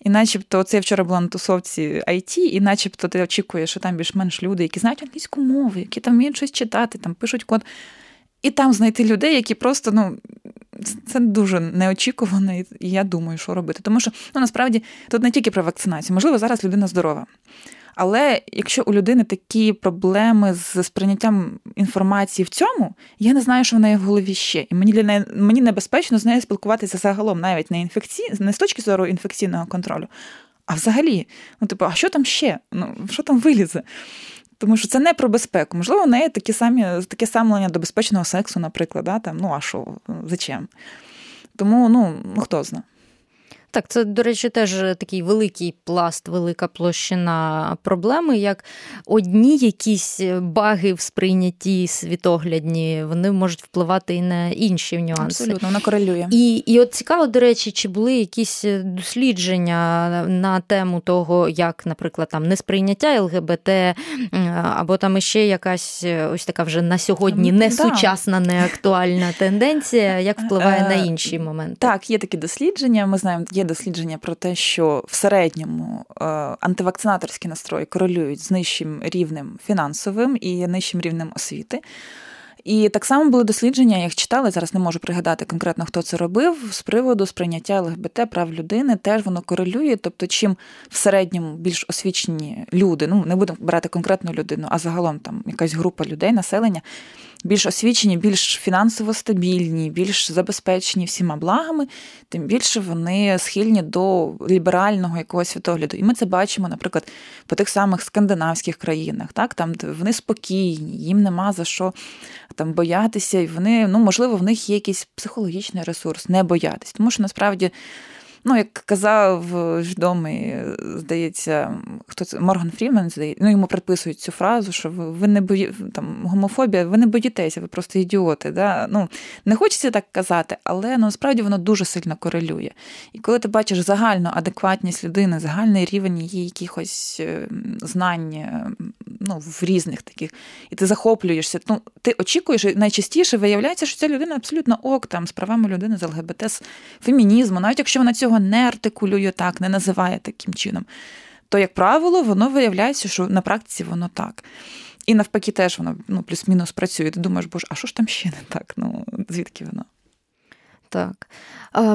І начебто, це я вчора була на тусовці IT, і начебто ти очікуєш, що там більш-менш люди, які знають англійську мову, які там вміють щось читати, там пишуть код. І там знайти людей, які просто, ну, це дуже неочікувано, і я думаю, що робити. Тому що ну, насправді тут не тільки про вакцинацію, можливо, зараз людина здорова. Але якщо у людини такі проблеми з сприйняттям інформації в цьому, я не знаю, що в неї в голові ще. І мені для неї мені небезпечно з нею спілкуватися загалом, навіть не інфекці... не з точки зору інфекційного контролю, а взагалі, ну типу, а що там ще? Ну що там вилізе? Тому що це не про безпеку. Можливо, у неї такі самі таке самлення до безпечного сексу, наприклад. Да? Там, Ну а що, зачем? Тому ну, ну хто знає.
Так, це, до речі, теж такий великий пласт, велика площина проблеми, як одні якісь баги в сприйнятті світоглядні, вони можуть впливати і на інші нюанси.
Абсолютно, вона корелює.
І і от цікаво, до речі, чи були якісь дослідження на тему того, як, наприклад, там несприйняття ЛГБТ, або там іще якась ось така вже на сьогодні не сучасна, не тенденція, як впливає на е, інші моменти?
Так, є такі дослідження. Ми знаємо, є дослідження про те, що в середньому е, антивакцинаторські настрої корелюють з нижчим рівнем фінансовим і нижчим рівнем освіти. І так само були дослідження, я їх читала, зараз не можу пригадати конкретно, хто це робив, з приводу сприйняття ЛГБТ прав людини, теж воно корелює. Тобто, чим в середньому більш освічені люди, ну не будемо брати конкретну людину, а загалом там якась група людей, населення, більш освічені, більш фінансово стабільні, більш забезпечені всіма благами, тим більше вони схильні до ліберального якогось світогляду. І ми це бачимо, наприклад, по тих самих скандинавських країнах, так там вони спокійні, їм нема за що там боятися, і вони, ну можливо, в них є якийсь психологічний ресурс, не боятись, тому що насправді. Ну, як казав відомий, здається, хто це Морган Фрімен, здається, ну йому приписують цю фразу, що ви не бої там гомофобія, ви не боїтеся, ви просто ідіоти. Да? Ну, Не хочеться так казати, але ну, насправді воно дуже сильно корелює. І коли ти бачиш загальну адекватність людини, загальний рівень її якихось е, знань е, ну, в різних таких, і ти захоплюєшся, ну, ти очікуєш, і найчастіше виявляється, що ця людина абсолютно ок там з правами людини з ЛГБТ, з фемінізму, навіть якщо вона цього цього не артикулює так, не називає таким чином, то, як правило, воно виявляється, що на практиці воно так. І навпаки, теж воно ну, плюс-мінус працює. Ти думаєш, боже, а що ж там ще не так? Ну, звідки воно?
Так.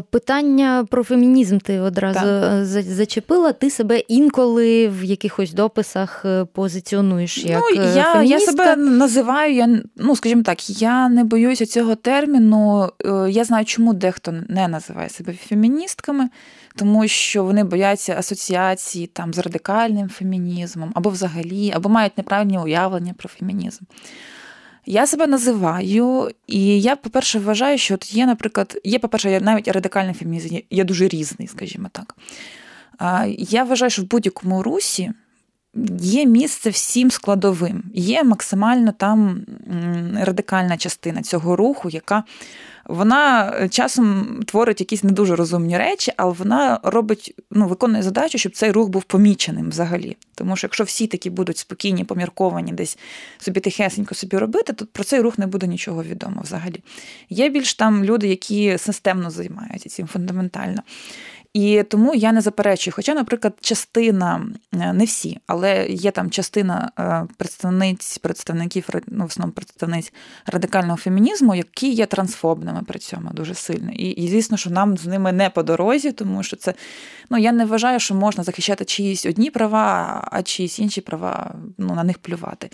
Питання про фемінізм ти одразу так. зачепила. Ти себе інколи в якихось дописах е, позиціонуєш як
ну,
е, я,
я себе називаю, я, ну скажімо так, я не боюся цього терміну. Е, я знаю, чому дехто не називає себе феміністками, тому що вони бояться асоціації там з радикальним фемінізмом, або взагалі, або мають неправильні уявлення про фемінізм. Я себе називаю, і я, по-перше, вважаю, що от є, наприклад, є, по-перше, навіть радикальний фемінізм, є дуже різний, скажімо так. Я вважаю, що в будь-якому русі є місце всім складовим, є максимально там радикальна частина цього руху, яка вона часом творить якісь не дуже розумні речі, але вона робить, ну, виконує задачу, щоб цей рух був поміченим взагалі. Тому що якщо всі такі будуть спокійні, помірковані, десь собі тихесенько собі робити, то про цей рух не буде нічого відомо взагалі. Є більш там люди, які системно займаються цим фундаментально. І тому я не заперечую. Хоча, наприклад, частина, е, не всі, але є там частина е, представниць, представників, ну, в основному представниць радикального фемінізму, які є трансфобними при цьому дуже сильно. І, і звісно, що нам з ними не по дорозі, тому що це ну я не вважаю, що можна захищати чиїсь одні права, а чиїсь інші права ну, на них плювати.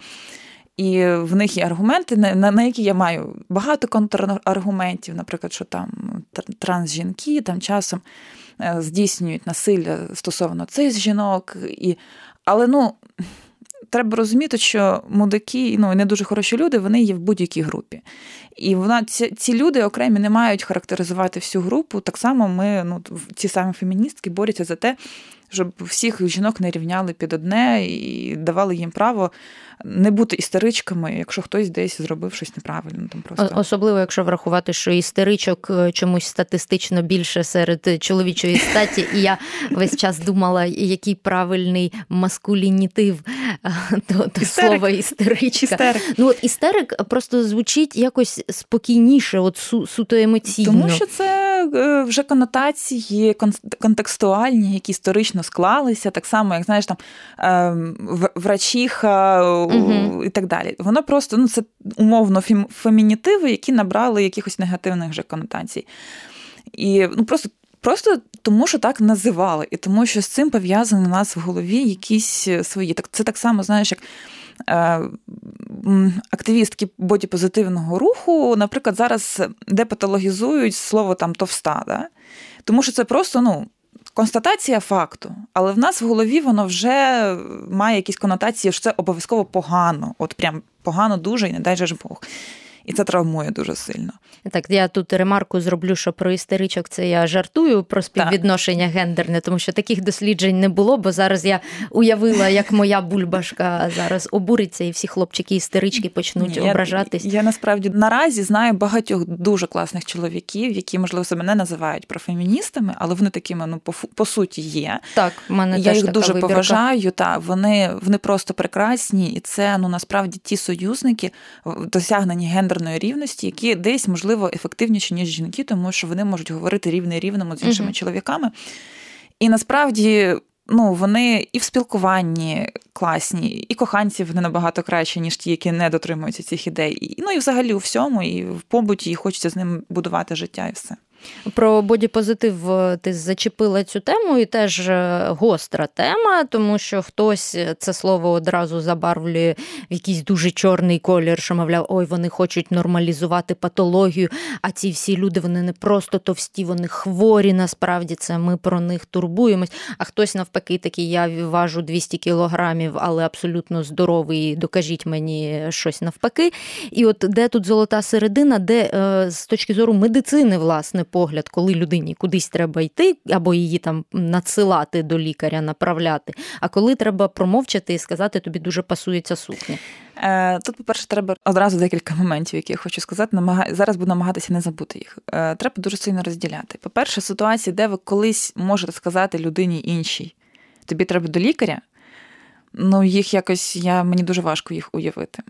І в них є аргументи, на, які я маю багато контраргументів, наприклад, що там трансжінки там часом. Е, здійснюють насилля стосовно цих жінок. І... Але ну, треба розуміти, що мудаки, ну не дуже хороші люди, вони є в будь-якій групі. І вона ці, ці люди окремі не мають характеризувати всю групу. Так само ми, ну, ці самі феміністки, борються за те, щоб всіх жінок не рівняли під одне і давали їм право не бути істеричками, якщо хтось десь зробив щось неправильно. Там просто
особливо, якщо врахувати, що істеричок е, чомусь статистично більше серед чоловічої статі, і я весь час думала, який правильний маскулінітив до, до слова істеричка. Істерик. Ну от істерик просто звучить якось спокійніше, от су, суто емоційно.
Тому що це е, вже конотації контекстуальні, які історично склалися, так само, як знаєш, там ем, врачіха угу. і так далі. Воно просто ну, це умовно фемінітиви, які набрали якихось негативних вже конотацій. І ну, просто Просто тому, що так називали, і тому, що з цим пов'язані у нас в голові якісь свої. Так це так само, знаєш, як. Е, активістки бодіпозитивного руху, наприклад, зараз депатологізують слово там товста, да? тому що це просто ну, констатація факту, але в нас в голові воно вже має якісь конотації, що це обов'язково погано, от прям погано дуже і не дай же ж Бог. І це травмує дуже сильно.
Так, я тут ремарку зроблю, що про істеричок це я жартую про співвідношення так. гендерне, тому що таких досліджень не було, бо зараз я уявила, як моя бульбашка зараз обуриться, і всі хлопчики істерички почнуть Ні, ображатись.
Я, я насправді наразі знаю багатьох дуже класних чоловіків, які, можливо, себе не називають профеміністами, але вони такими ну по по суті є.
Так, в мене
я
теж
їх дуже
вибірка.
поважаю. Та вони вони просто прекрасні, і це ну насправді ті союзники досягнені гендерної рівності, які десь можливо ефективніші, ніж жінки, тому що вони можуть говорити рівне рівному з іншими uh-huh. чоловіками. І насправді. Ну, вони і в спілкуванні класні, і коханці вони набагато краще, ніж ті, які не дотримуються цих ідей. І, Ну і взагалі у всьому, і в побуті, і хочеться з ним будувати життя, і все.
Про бодіпозитив е, ти зачепила цю тему, і теж е, гостра тема, тому що хтось це слово одразу забарвлює в якийсь дуже чорний колір, що мовляв, ой, вони хочуть нормалізувати патологію. А ці всі люди вони не просто товсті, вони хворі. Насправді це ми про них турбуємось. А хтось навпаки, такий я важу 200 кілограмів, але абсолютно здоровий. Докажіть мені щось навпаки. І от де тут золота середина, де е, з точки зору медицини, власне погляд, коли людині кудись треба йти, або її там надсилати до лікаря, направляти, а коли треба промовчати і сказати, тобі дуже пасується сукня.
Е, тут, по-перше, треба одразу декілька моментів, які я хочу сказати. Зараз буду намагатися не забути їх. Е, треба дуже сильно розділяти. По-перше, ситуації, де ви колись можете сказати людині іншій, тобі треба до лікаря. Ну, їх якось я мені дуже важко їх уявити.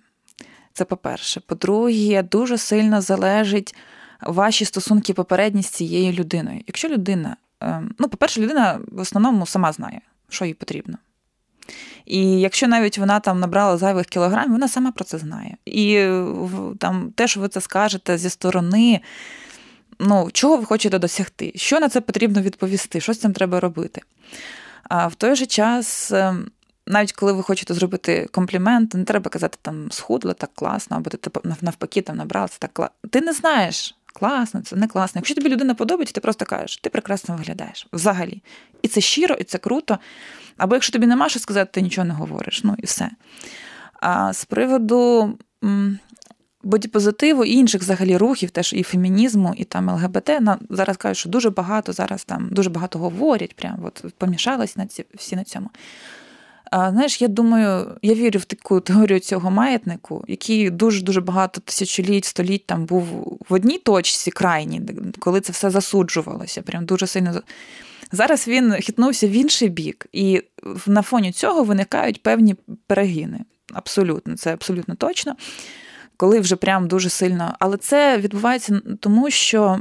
Це по-перше. По-друге, дуже сильно залежить ваші стосунки попередні з цією людиною. Якщо людина, ем, ну, по-перше, людина в основному сама знає, що їй потрібно. І якщо навіть вона там набрала зайвих кілограмів, вона сама про це знає. І там те, що ви це скажете зі сторони, ну, чого ви хочете досягти, що на це потрібно відповісти, що з цим треба робити. А в той же час, ем, навіть коли ви хочете зробити комплімент, не треба казати там схудла так класно, або ти навпаки там набралася так класно. Ти не знаєш, класно, це не класно. Якщо тобі людина подобається, ти просто кажеш, ти прекрасно виглядаєш взагалі. І це щиро, і це круто. Або якщо тобі нема що сказати, ти нічого не говориш. Ну і все. А з приводу бодіпозитиву і інших взагалі рухів, теж і фемінізму, і там ЛГБТ, зараз кажуть, що дуже багато зараз там дуже багато говорять, прям от помішались на ці, всі на цьому. Знаєш, я думаю, я вірю в таку теорію цього маятнику, який дуже-дуже багато тисячоліть, століть там був в одній точці крайній, коли це все засуджувалося. Прям дуже сильно. Зараз він хитнувся в інший бік, і на фоні цього виникають певні перегини. Абсолютно, це абсолютно точно. Коли вже прям дуже сильно. Але це відбувається тому, що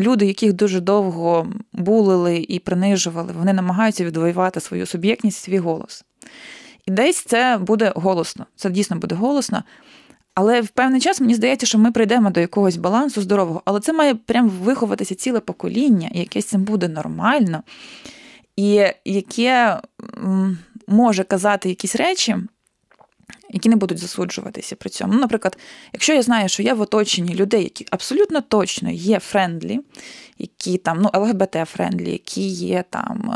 люди, яких дуже довго булили і принижували, вони намагаються відвоювати свою суб'єктність, свій голос. І десь це буде голосно. Це дійсно буде голосно. Але в певний час мені здається, що ми прийдемо до якогось балансу здорового. Але це має прям виховатися ціле покоління, яке цим буде нормально, і яке може казати якісь речі, які не будуть засуджуватися при цьому. Ну, Наприклад, якщо я знаю, що я в оточенні людей, які абсолютно точно є friendly, які там, ну, ЛГБТ- friendly, які є там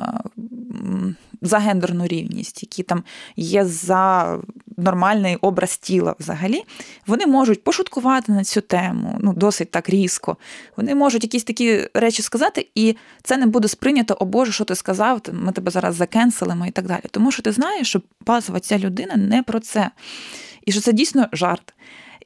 за гендерну рівність, які там є за нормальний образ тіла взагалі, вони можуть пошуткувати на цю тему, ну, досить так різко. Вони можуть якісь такі речі сказати, і це не буде сприйнято, о Боже, що ти сказав, ми тебе зараз закенселимо і так далі. Тому що ти знаєш, що базова ця людина не про це. І що це дійсно жарт.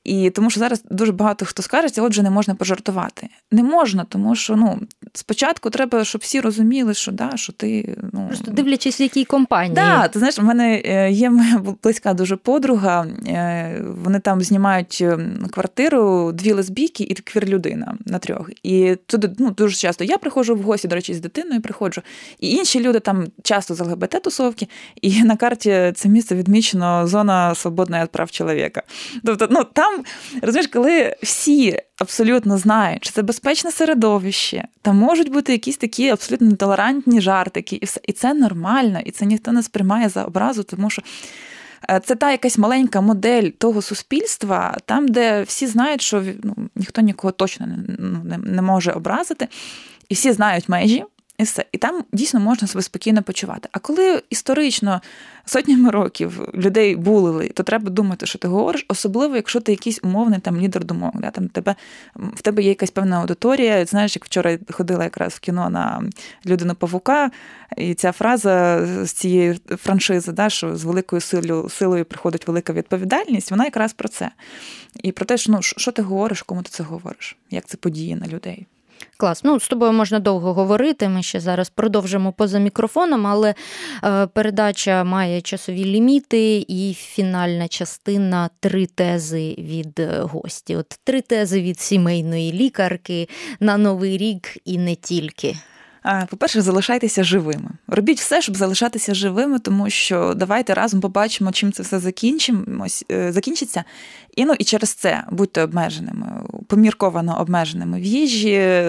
І тому що зараз дуже багато хто скажеться, отже, не можна пожартувати. Не можна, тому що ну спочатку треба, щоб всі розуміли, що да, що ти ну
просто дивлячись, в якій компанії.
Да, ти знаєш, в мене е, є моя близька дуже подруга. Е, вони там знімають е, квартиру, дві лесбійки і квір людина на трьох. І туди ну дуже часто я приходжу в гості, до речі, з дитиною приходжу. І інші люди там часто з ЛГБТ-тусовки, і на карті це місце відмічено зона свободної від прав чоловіка. Тобто, ну там там розумієш, коли всі абсолютно знають, що це безпечне середовище, там можуть бути якісь такі абсолютно нетолерантні жартики, і все. І це нормально, і це ніхто не сприймає за образу, тому що. Е, це та якась маленька модель того суспільства, там, де всі знають, що ну, ніхто нікого точно не, ну, не, не може образити, і всі знають межі, і все. І там дійсно можна себе спокійно почувати. А коли історично сотнями років людей булили, то треба думати, що ти говориш, особливо, якщо ти якийсь умовний там лідер думок. Да? Там тебе, В тебе є якась певна аудиторія. Знаєш, як вчора ходила якраз в кіно на людину павука, і ця фраза з цієї франшизи, да, що з великою силою силою приходить велика відповідальність, вона якраз про це. І про те, що ну, що ти говориш, кому ти це говориш, як це подіє на людей.
Клас. Ну, з тобою можна довго говорити. Ми ще зараз продовжимо поза мікрофоном, але е, передача має часові ліміти, і фінальна частина три тези від е, гості. От три тези від сімейної лікарки на новий рік і не тільки.
По-перше, залишайтеся живими. Робіть все, щоб залишатися живими, тому що давайте разом побачимо, чим це все закінчимось, е, закінчиться. І ну і через це будьте обмеженими, помірковано обмеженими в їжі,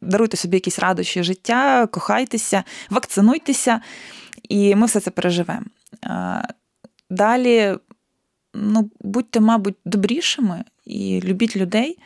даруйте собі якісь радощі життя, кохайтеся, вакцинуйтеся, і ми все це переживемо. Далі, ну, будьте, мабуть, добрішими і любіть людей.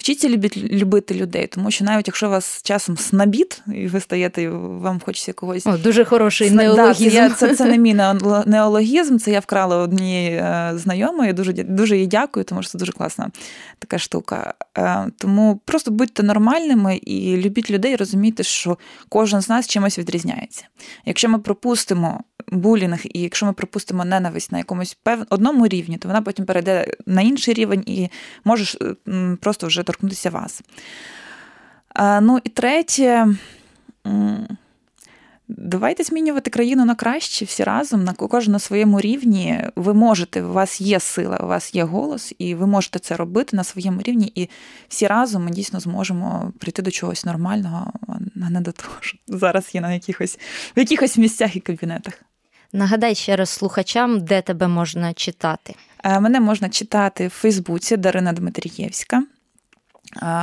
Вчіться любити людей, тому що навіть якщо вас часом снабіт, і ви стаєте, вам хочеться когось.
О, Дуже хороший Сна... неологізм.
Да, це, це це, не мій неологізм, це я вкрала однієї е, знайомої. Дуже дуже їй дякую, тому що це дуже класна така штука. Е, тому просто будьте нормальними і любіть людей, розумійте, що кожен з нас чимось відрізняється. Якщо ми пропустимо булінг, і якщо ми пропустимо ненависть на якомусь пев... одному рівні, то вона потім перейде на інший рівень і можеш просто вже торкнутися вас. Ну і третє. Давайте змінювати країну на краще всі разом, на кожен на своєму рівні. Ви можете, у вас є сила, у вас є голос, і ви можете це робити на своєму рівні. І всі разом ми дійсно зможемо прийти до чогось нормального, а не до того, що зараз є на якихось в якихось місцях і кабінетах.
Нагадай ще раз слухачам, де тебе можна читати.
Е, мене можна читати в Фейсбуці Дарина Дмитрієвська.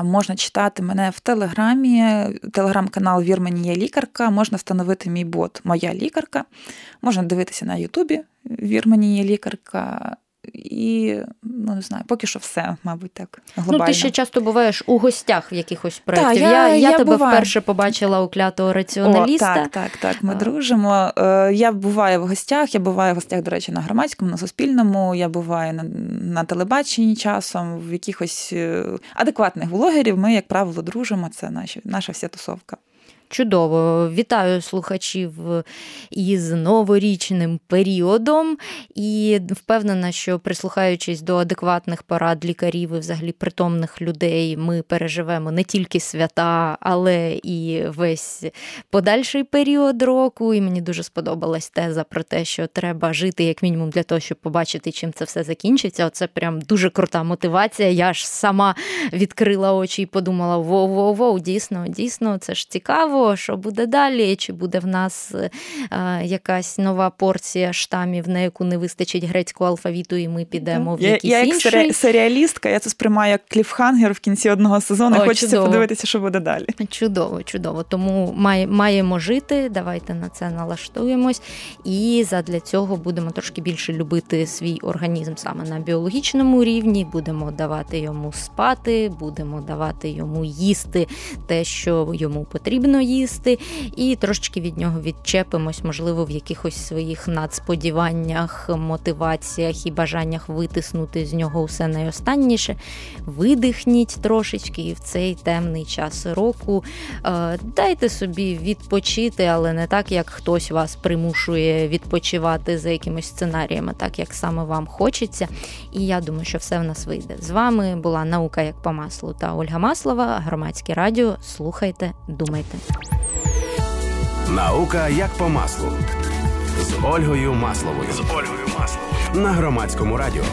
Можна читати мене в Телеграмі, телеграм-канал Вір мені є лікарка. Можна встановити мій бот Моя лікарка. Можна дивитися на Ютубі Вір мені є лікарка. І ну не знаю, поки що все, мабуть, так глобально.
Ну, ти ще часто буваєш у гостях в якихось проєктів. я я, я, я тебе буваю. вперше побачила у клятого раціоналіста.
О, Так, так, так. Ми а. дружимо. Е, я буваю в гостях. Я буваю в гостях, до речі, на громадському, на суспільному. Я буваю на, на телебаченні часом, в якихось е, адекватних блогерів. Ми, як правило, дружимо. Це наші, наша вся тусовка.
Чудово, вітаю слухачів із новорічним періодом, і впевнена, що прислухаючись до адекватних порад лікарів і взагалі притомних людей, ми переживемо не тільки свята, але і весь подальший період року. І мені дуже сподобалась теза про те, що треба жити як мінімум для того, щоб побачити, чим це все закінчиться. Оце прям дуже крута мотивація. Я ж сама відкрила очі і подумала: воу-воу-воу, дійсно, дійсно, це ж цікаво цікаво, що буде далі, чи буде в нас е, якась нова порція штамів, на яку не вистачить грецького алфавіту, і ми підемо в якийсь
я, я
інший.
як серіалістка, я це сприймаю як кліфхангер в кінці одного сезону. О, Хочеться чудово. подивитися, що буде далі.
Чудово, чудово. Тому має, маємо жити. Давайте на це налаштуємось. І задля цього будемо трошки більше любити свій організм саме на біологічному рівні. Будемо давати йому спати, будемо давати йому їсти те, що йому потрібно їсти, і трошечки від нього відчепимось, можливо, в якихось своїх надсподіваннях, мотиваціях і бажаннях витиснути з нього усе найостанніше. Видихніть трошечки і в цей темний час року. Е, дайте собі відпочити, але не так, як хтось вас примушує відпочивати за якимось сценаріями, так як саме вам хочеться. І я думаю, що все в нас вийде. З вами була наука як по маслу та Ольга Маслова, громадське радіо. Слухайте, думайте.
Наука як по маслу з Ольгою Масловою. З Ольгою Масловою на громадському радіо.